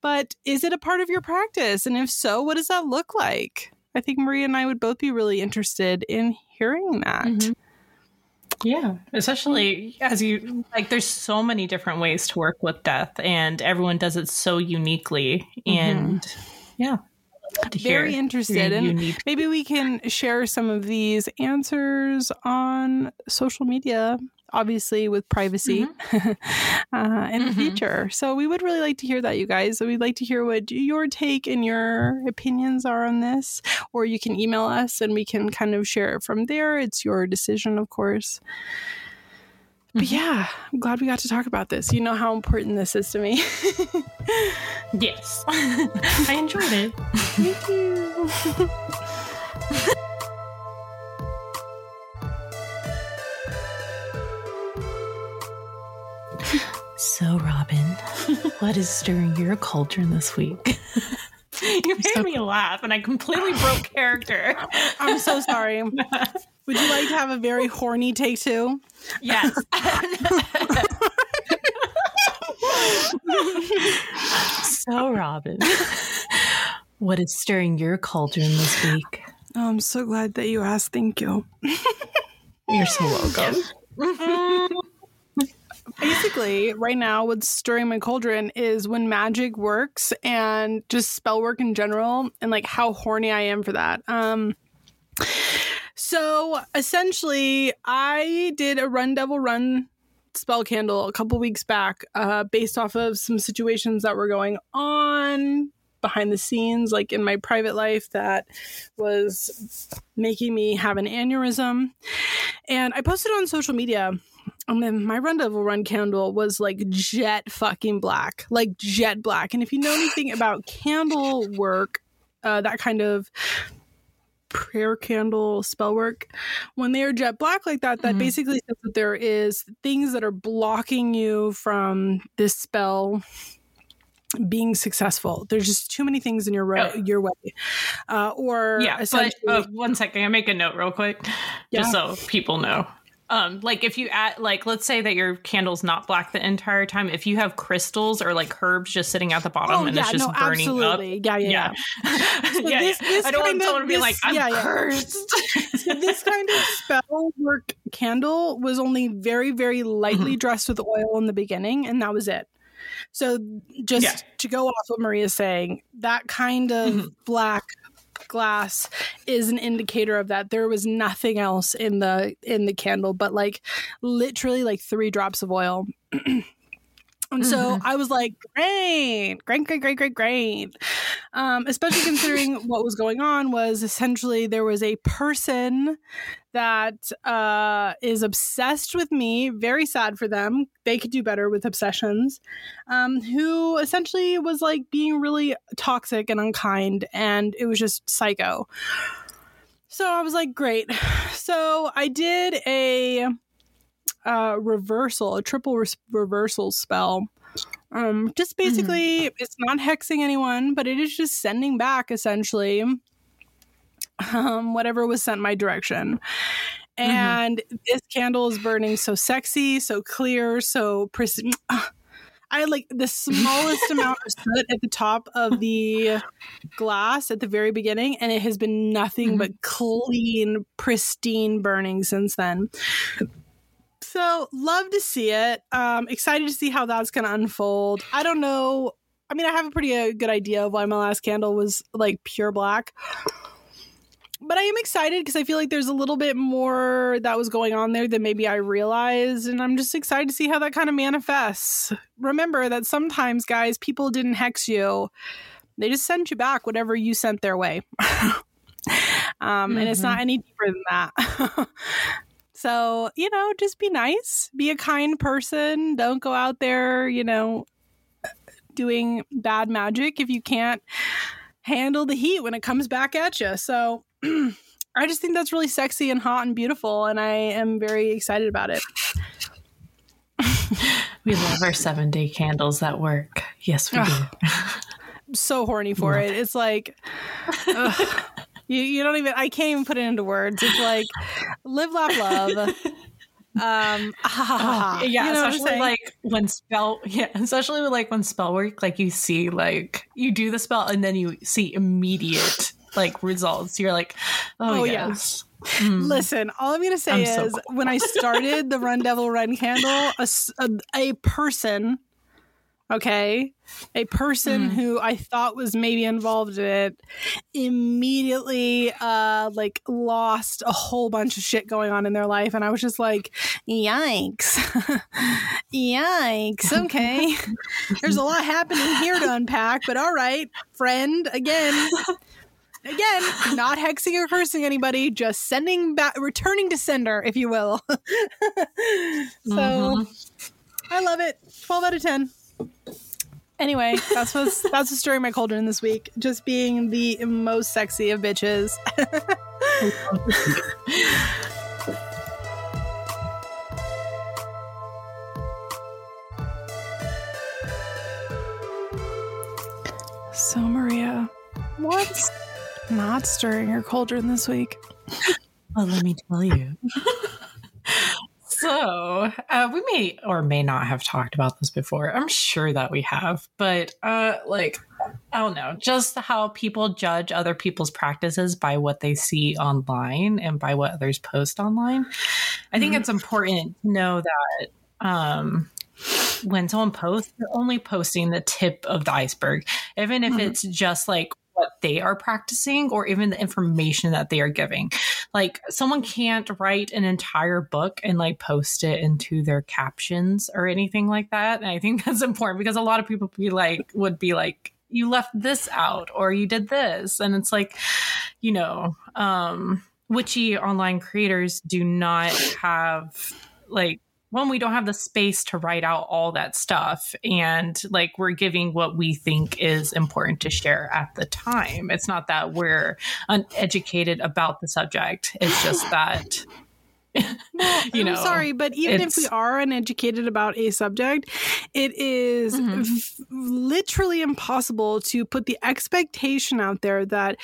Speaker 1: But is it a part of your practice? And if so what does that look like I think Maria and I would both be really interested in hearing that. Mm-hmm.
Speaker 2: Yeah, especially as you like, there's so many different ways to work with death, and everyone does it so uniquely. Mm-hmm. And yeah,
Speaker 1: very interested and maybe we can share some of these answers on social media obviously with privacy mm-hmm. uh, in mm-hmm. the future. So we would really like to hear that, you guys. So we'd like to hear what your take and your opinions are on this, or you can email us and we can kind of share it from there. It's your decision, of course. But mm-hmm. yeah, I'm glad we got to talk about this. You know how important this is to me.
Speaker 2: yes. I enjoyed it. Thank you. So, Robin, what is stirring your cauldron this week? you made so- me laugh and I completely broke character.
Speaker 1: I'm so sorry. Would you like to have a very horny take two?
Speaker 2: Yes. so, Robin, what is stirring your cauldron this week?
Speaker 1: Oh, I'm so glad that you asked. Thank you.
Speaker 2: You're so welcome mm-hmm.
Speaker 1: Basically right now what's stirring my cauldron is when magic works and just spell work in general and like how horny I am for that. Um so essentially I did a run devil run spell candle a couple weeks back uh based off of some situations that were going on behind the scenes like in my private life that was making me have an aneurysm and I posted on social media and then my Run Devil Run candle was like jet fucking black, like jet black. And if you know anything about candle work, uh, that kind of prayer candle spell work, when they are jet black like that, that mm-hmm. basically says that there is things that are blocking you from this spell being successful. There's just too many things in your ro- oh. your way. Uh, or
Speaker 2: yeah, but, uh, one second, I make a note real quick, yeah. just so people know. Um, like if you add, like, let's say that your candle's not black the entire time. If you have crystals or like herbs just sitting at the bottom oh, and yeah, it's just no, burning absolutely.
Speaker 1: up, yeah, yeah, yeah.
Speaker 2: yeah. so yeah, this, this I don't want someone to be like, I'm yeah, cursed.
Speaker 1: so this kind of spell work candle was only very, very lightly mm-hmm. dressed with oil in the beginning, and that was it. So just yeah. to go off what Maria's saying, that kind of mm-hmm. black glass is an indicator of that. There was nothing else in the in the candle but like literally like three drops of oil And so mm-hmm. I was like, great, great, great, great, great, great. Um, especially considering what was going on was essentially there was a person that uh, is obsessed with me. Very sad for them. They could do better with obsessions. Um, who essentially was like being really toxic and unkind, and it was just psycho. So I was like, great. So I did a uh, reversal, a triple re- reversal spell. Um, just mm-hmm. basically, mm-hmm. it's not hexing anyone, but it is just sending back essentially um, whatever was sent my direction. Mm-hmm. And mm-hmm. this candle is burning so sexy, so clear, so pres- I had like the smallest amount of soot at the top of the glass at the very beginning, and it has been nothing mm-hmm. but clean, pristine burning since then. So love to see it. Um, excited to see how that's going to unfold. I don't know. I mean, I have a pretty uh, good idea of why my last candle was like pure black but I am excited because I feel like there's a little bit more that was going on there than maybe I realized. And I'm just excited to see how that kind of manifests. Remember that sometimes, guys, people didn't hex you, they just sent you back whatever you sent their way. um, mm-hmm. And it's not mm-hmm. any deeper than that. so, you know, just be nice, be a kind person. Don't go out there, you know, doing bad magic if you can't handle the heat when it comes back at you. So, I just think that's really sexy and hot and beautiful, and I am very excited about it.
Speaker 2: we love our seven day candles that work. Yes, we do.
Speaker 1: so horny for it. It's like you, you don't even I can't even put it into words. It's like live, laugh, love. Um,
Speaker 2: oh, yeah, you know especially like when spell, yeah, especially with like when spell work, like you see, like you do the spell and then you see immediate like results. You're like, oh, oh yes.
Speaker 1: Mm. Listen, all I'm gonna say I'm is so when I started the Run Devil Run candle, a, a, a person, okay, a person mm. who I thought was maybe involved in it, immediately uh like lost a whole bunch of shit going on in their life, and I was just like, yikes, yikes. Okay, there's a lot happening here to unpack, but all right, friend, again. Again, not hexing or cursing anybody, just sending back, returning to sender, if you will. so mm-hmm. I love it. 12 out of 10. Anyway, that's what's that's what's stirring my cauldron this week. Just being the most sexy of bitches. so Maria, what's not stirring your cauldron this week?
Speaker 2: well, let me tell you. So, uh, we may or may not have talked about this before. I'm sure that we have, but uh, like, I don't know, just how people judge other people's practices by what they see online and by what others post online. I think mm-hmm. it's important to know that um, when someone posts, they're only posting the tip of the iceberg, even if mm-hmm. it's just like what they are practicing or even the information that they are giving. Like someone can't write an entire book and like post it into their captions or anything like that. And I think that's important because a lot of people be like would be like you left this out or you did this and it's like you know um witchy online creators do not have like one, we don't have the space to write out all that stuff. And like we're giving what we think is important to share at the time. It's not that we're uneducated about the subject, it's just that
Speaker 1: well, you know, I'm sorry, but even if we are uneducated about a subject, it is mm-hmm. f- literally impossible to put the expectation out there that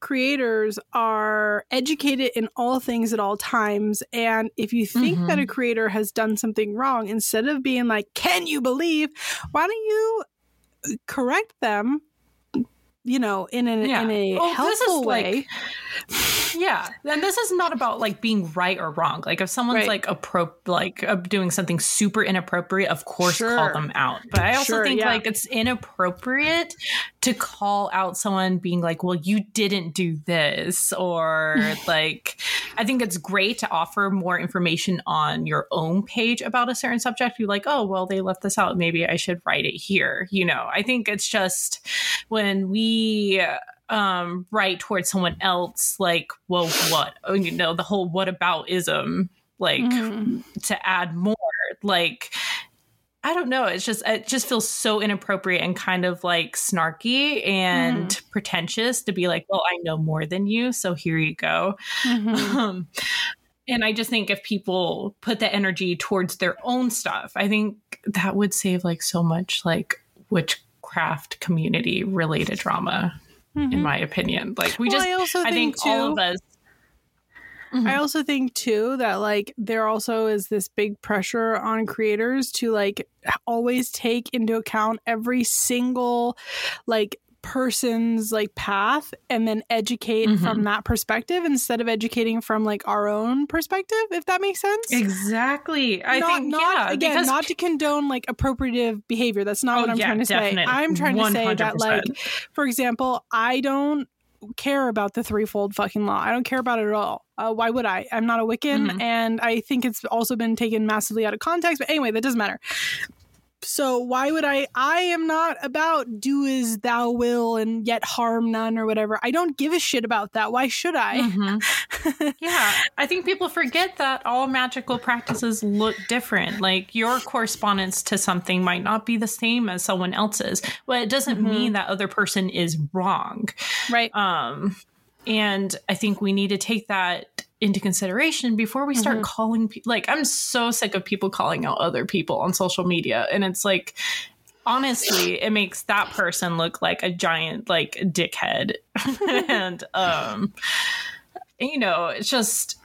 Speaker 1: creators are educated in all things at all times. And if you think mm-hmm. that a mm-hmm. creator has done something wrong, instead of being like, "Can you believe?" Why don't you correct them you know, in, an, yeah. in a well, helpful way. Like,
Speaker 2: yeah, and this is not about like being right or wrong. Like if someone's right. like appro like uh, doing something super inappropriate, of course sure. call them out. But I also sure, think yeah. like it's inappropriate to call out someone being like, "Well, you didn't do this," or like I think it's great to offer more information on your own page about a certain subject. You're like, "Oh, well, they left this out. Maybe I should write it here." You know, I think it's just when we um, right towards someone else, like, well, what? Oh, you know, the whole what about ism, like, mm-hmm. to add more, like, I don't know. It's just it just feels so inappropriate and kind of like snarky and mm. pretentious to be like, well, I know more than you, so here you go. Mm-hmm. Um, and I just think if people put the energy towards their own stuff, I think that would save like so much like witchcraft community related drama mm-hmm. in my opinion. Like we well, just, I, I think, think too, all of us. Mhm.
Speaker 1: I also think too that like there also is this big pressure on creators to like always take into account every single like person's like path and then educate
Speaker 2: Mhm.
Speaker 1: from that perspective instead of educating from like our own perspective if that makes sense
Speaker 2: exactly. I
Speaker 1: not,
Speaker 2: think
Speaker 1: not
Speaker 2: yeah,
Speaker 1: again
Speaker 2: because
Speaker 1: not to condone like appropriative behavior that's not
Speaker 2: Oh,
Speaker 1: what i'm
Speaker 2: yeah,
Speaker 1: trying to
Speaker 2: definite.
Speaker 1: say i'm trying to say that like for example i don't care about the threefold fucking law. I don't care about it at all. Uh, why would i? I'm not a wiccan
Speaker 2: Mhm.
Speaker 1: and i think it's also been taken massively out of context but anyway that doesn't matter so why would i i am not about do as thou will and yet harm none or whatever i don't give a shit about that why should i
Speaker 2: Mhm. yeah, I think people forget that all magical practices look different. Like your correspondence to something might not be the same as someone else's. but it doesn't
Speaker 1: Mhm.
Speaker 2: mean that other person is wrong.
Speaker 1: right
Speaker 2: Um, and I think we need to take that into consideration before we start
Speaker 1: Mhm.
Speaker 2: calling pe- like I'm so sick of people calling out other people on social media and it's like honestly it makes that person look like a giant like dickhead and um you know it's just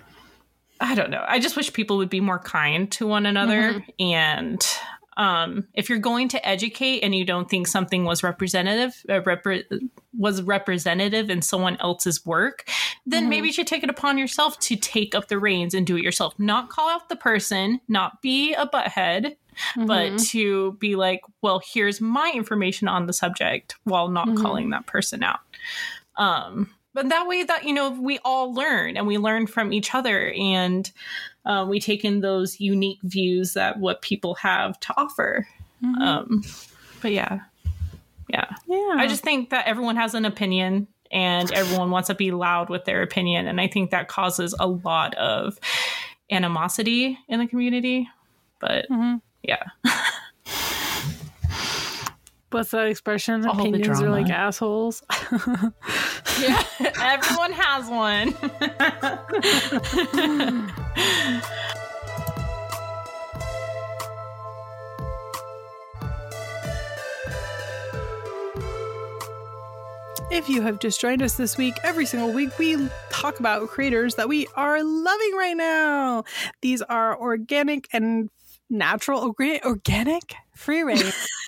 Speaker 2: I don't know. I just wish people would be more kind to one another and um, if you're going to educate and you don't think something was representative uh, repre- was representative in someone else's work then
Speaker 1: Mhm.
Speaker 2: maybe you should take it upon yourself to take up the reins and do it yourself not call out the person not be a butthead but
Speaker 1: Mhm.
Speaker 2: to be like well here's my information on the subject while not
Speaker 1: Mhm.
Speaker 2: calling that person out um but that way that you know we all learn and we learn from each other and uh, we take in those unique views that what people have to offer.
Speaker 1: Mhm.
Speaker 2: um but yeah. Yeah.
Speaker 1: Yeah.
Speaker 2: I just think that everyone has an opinion and everyone wants to be loud with their opinion. And i think that causes a lot of animosity in the community. But
Speaker 1: Mhm.
Speaker 2: yeah
Speaker 1: What's that expression?
Speaker 2: All
Speaker 1: Opinions are like assholes.
Speaker 2: yeah everyone has one
Speaker 1: if you have just joined us this week, every single week we talk about creators that we are loving right now. These are organic and natural, organic, free range,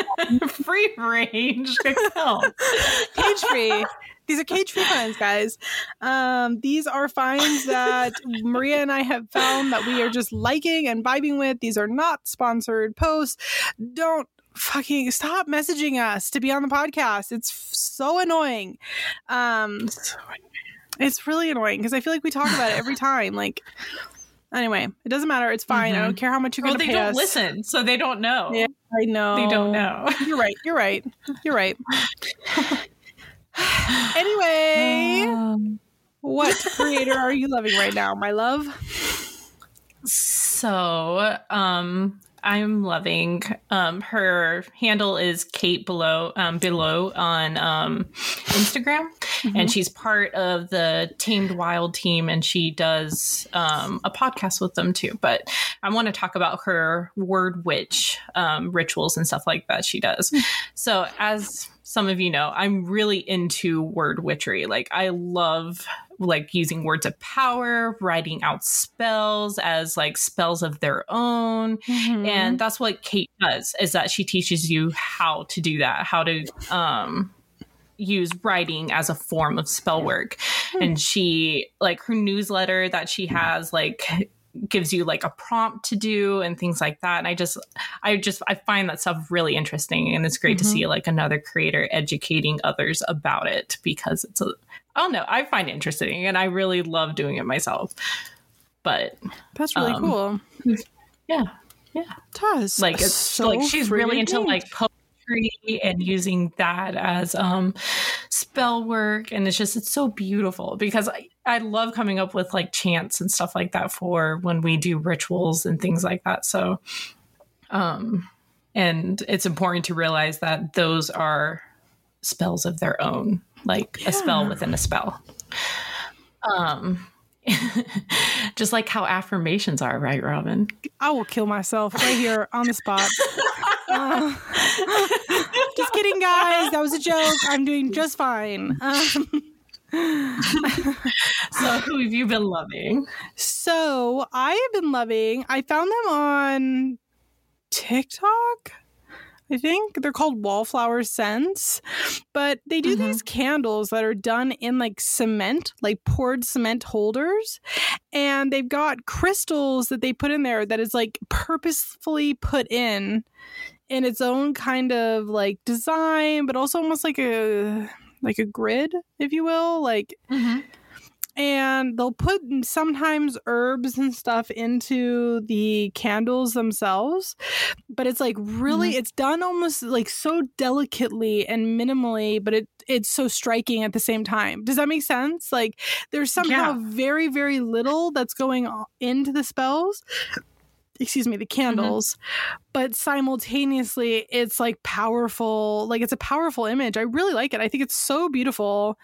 Speaker 2: free range
Speaker 1: cage free. These are cage free finds, guys. Um, these are finds that Maria and I have found that we are just liking and vibing with. These are not sponsored posts. Don't fucking stop messaging us to be on the podcast. It's f- so annoying. Um, it's really annoying because I feel like we talk about it every time. Like, anyway, it doesn't matter. It's fine. I
Speaker 2: Mhm.
Speaker 1: don't care how much you're
Speaker 2: well,
Speaker 1: going to pay us.
Speaker 2: they don't listen, so they don't know.
Speaker 1: Yeah. I know.
Speaker 2: They don't know.
Speaker 1: You're right. You're right. You're right. anyway,
Speaker 2: Um,
Speaker 1: what creator are you loving right now, my love?
Speaker 2: so, um, I'm loving um her handle is Kate Belew um Belew on um Instagram and she's part of the Tamed Wild team and she does um a podcast with them too. But I want to talk about her word witch um rituals and stuff like that she does. so as some of you know, I'm really into word witchery. Like I love like using words of power, writing out spells as like spells of their own.
Speaker 1: Mm-hmm.
Speaker 2: And that's what Kate does is that she teaches you how to do that, how to um use writing as a form of spell work. And she like her newsletter that she has like gives you like a prompt to do and things like that. And I just I just I find that stuff really interesting and it's great to
Speaker 1: Mhm.
Speaker 2: see like another creator educating others about it because it's a I don't know, I find it interesting and I really love doing it myself. But
Speaker 1: That's really
Speaker 2: um,
Speaker 1: cool.
Speaker 2: yeah, Yeah.
Speaker 1: Taz,
Speaker 2: like it's
Speaker 1: so
Speaker 2: like she's really into
Speaker 1: freaking
Speaker 2: like poetry and using that as um spell work and it's just it's so beautiful because I, I love coming up with like chants and stuff like that for when we do rituals and things like that so um and it's important to realize that those are spells of their own like a spell within a spell um just like how affirmations are right robin
Speaker 1: I will kill myself right here on the spot. Uh, just kidding, guys. That was a joke. I'm doing just fine. Um,
Speaker 2: so who have you been loving?
Speaker 1: So I have been loving. I found them on TikTok. I think they're called wallflower scents, but they do
Speaker 2: Mhm.
Speaker 1: these candles that are done in like cement, like poured cement holders, and they've got crystals that they put in there that is like purposefully put in in its own kind of like design, but also almost like a like a grid, if you will, like mm-hmm. and they'll put sometimes herbs and stuff into the candles themselves but it's like really mm-hmm. it's done almost like so delicately and minimally but it it's so striking at the same time. Does that make sense? Like there's somehow very very little that's going into the spells excuse me the candles but simultaneously it's like powerful like it's a powerful image. I really like it. I think it's so beautiful.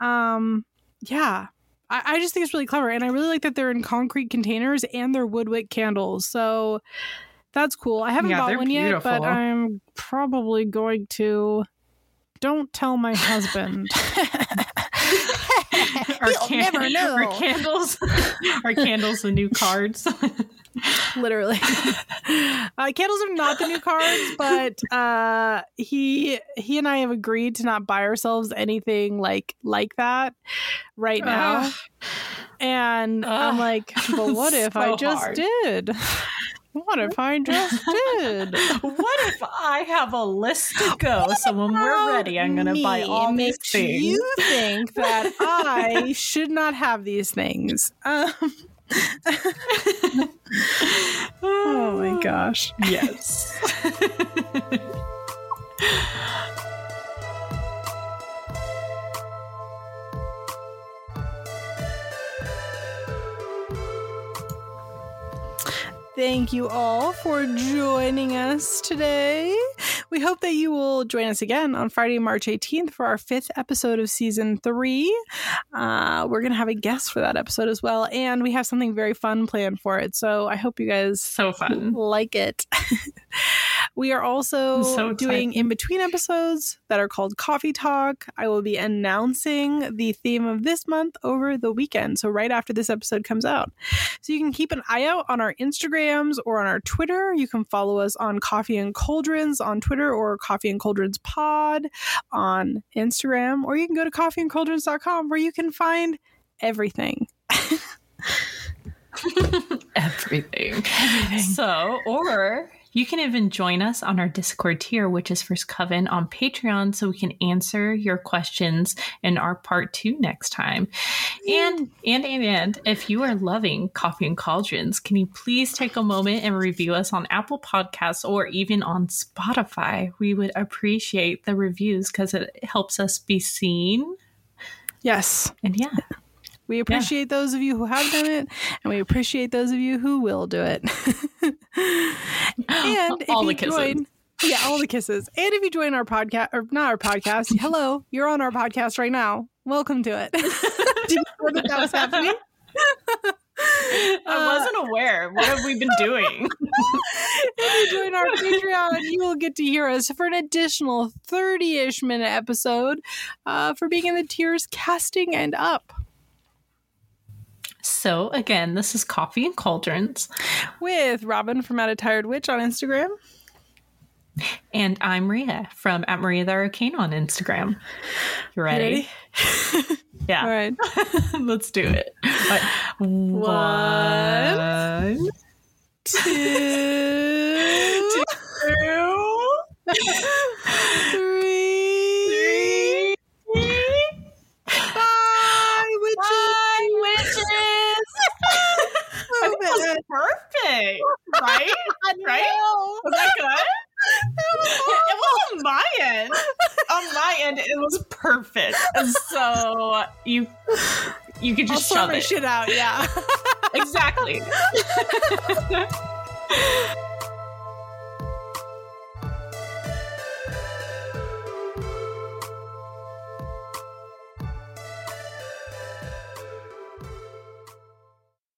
Speaker 1: Um yeah. I, I just think it's really clever and i really like that they're in concrete containers and they're wood wick candles so that's cool. I haven't
Speaker 2: Yeah,
Speaker 1: bought one yet but i'm probably going to. Don't tell my husband
Speaker 2: Our
Speaker 1: He'll never know.
Speaker 2: Candles, our candles, the new cards.
Speaker 1: literally uh, candles are not the new cards but uh he he and i have agreed to not buy ourselves anything like like that right now
Speaker 2: Ugh.
Speaker 1: and i'm like but what if i just
Speaker 2: hard.
Speaker 1: did what if i just did
Speaker 2: what if I have a list to go? So when we're ready, I'm going to buy all these things.
Speaker 1: you think that i should not have these things um, oh my gosh
Speaker 2: Yes.
Speaker 1: Thank you all for joining us today. We hope that you will join us again on Friday, March 18th for our fifth episode of season three. Uh, we're going to have a guest for that episode as well, and we have something very fun planned for it. So I hope you guys
Speaker 2: so fun.
Speaker 1: like it. we are also
Speaker 2: so
Speaker 1: doing in between episodes that are called Coffee Talk. I will be announcing the theme of this month over the weekend. So, right after this episode comes out. So, you can keep an eye out on our Instagrams or on our Twitter. You can follow us on Coffee and Cauldrons on Twitter or Coffee and Cauldrons Pod on Instagram, or you can go to coffeeandcauldrons.com where you can find everything.
Speaker 2: Everything. So, or you can even join us on our Discord tier, which is First Coven on Patreon, so we can answer your questions in our part two next time. And and and and if you are loving Coffee and Cauldrons, can you please take a moment and review us on Apple Podcasts or even on Spotify? We would appreciate the reviews because it helps us be seen.
Speaker 1: Yes.
Speaker 2: And yeah,
Speaker 1: We appreciate those of you who have done it, and we appreciate those of you who will do it. and if
Speaker 2: All
Speaker 1: you
Speaker 2: the kisses.
Speaker 1: join, yeah, all the kisses. And if you join our podcast, or not our podcast, hello, you're on our podcast right now. Welcome to it. Did you know that that was happening?
Speaker 2: I wasn't aware. What have we been doing?
Speaker 1: if you join our Patreon, you will get to hear us for an additional 30 ish minute episode uh, for being in the tiers casting and up
Speaker 2: So again, this is Coffee and Cauldrons,
Speaker 1: with Robin from At a Tired Witch on Instagram.
Speaker 2: and I'm Maria from at Maria the Arcane on Instagram. You ready?
Speaker 1: Ready?
Speaker 2: Yeah.
Speaker 1: All right.
Speaker 2: Let's do it. Right. One,
Speaker 1: Two, three, bye, witches.
Speaker 2: witches. I think that was perfect. Right? Right? Was that good? It was on my end. On my end, it was perfect. So you you could
Speaker 1: I'll
Speaker 2: just
Speaker 1: sort
Speaker 2: shove it.
Speaker 1: shit out. Yeah.
Speaker 2: Exactly.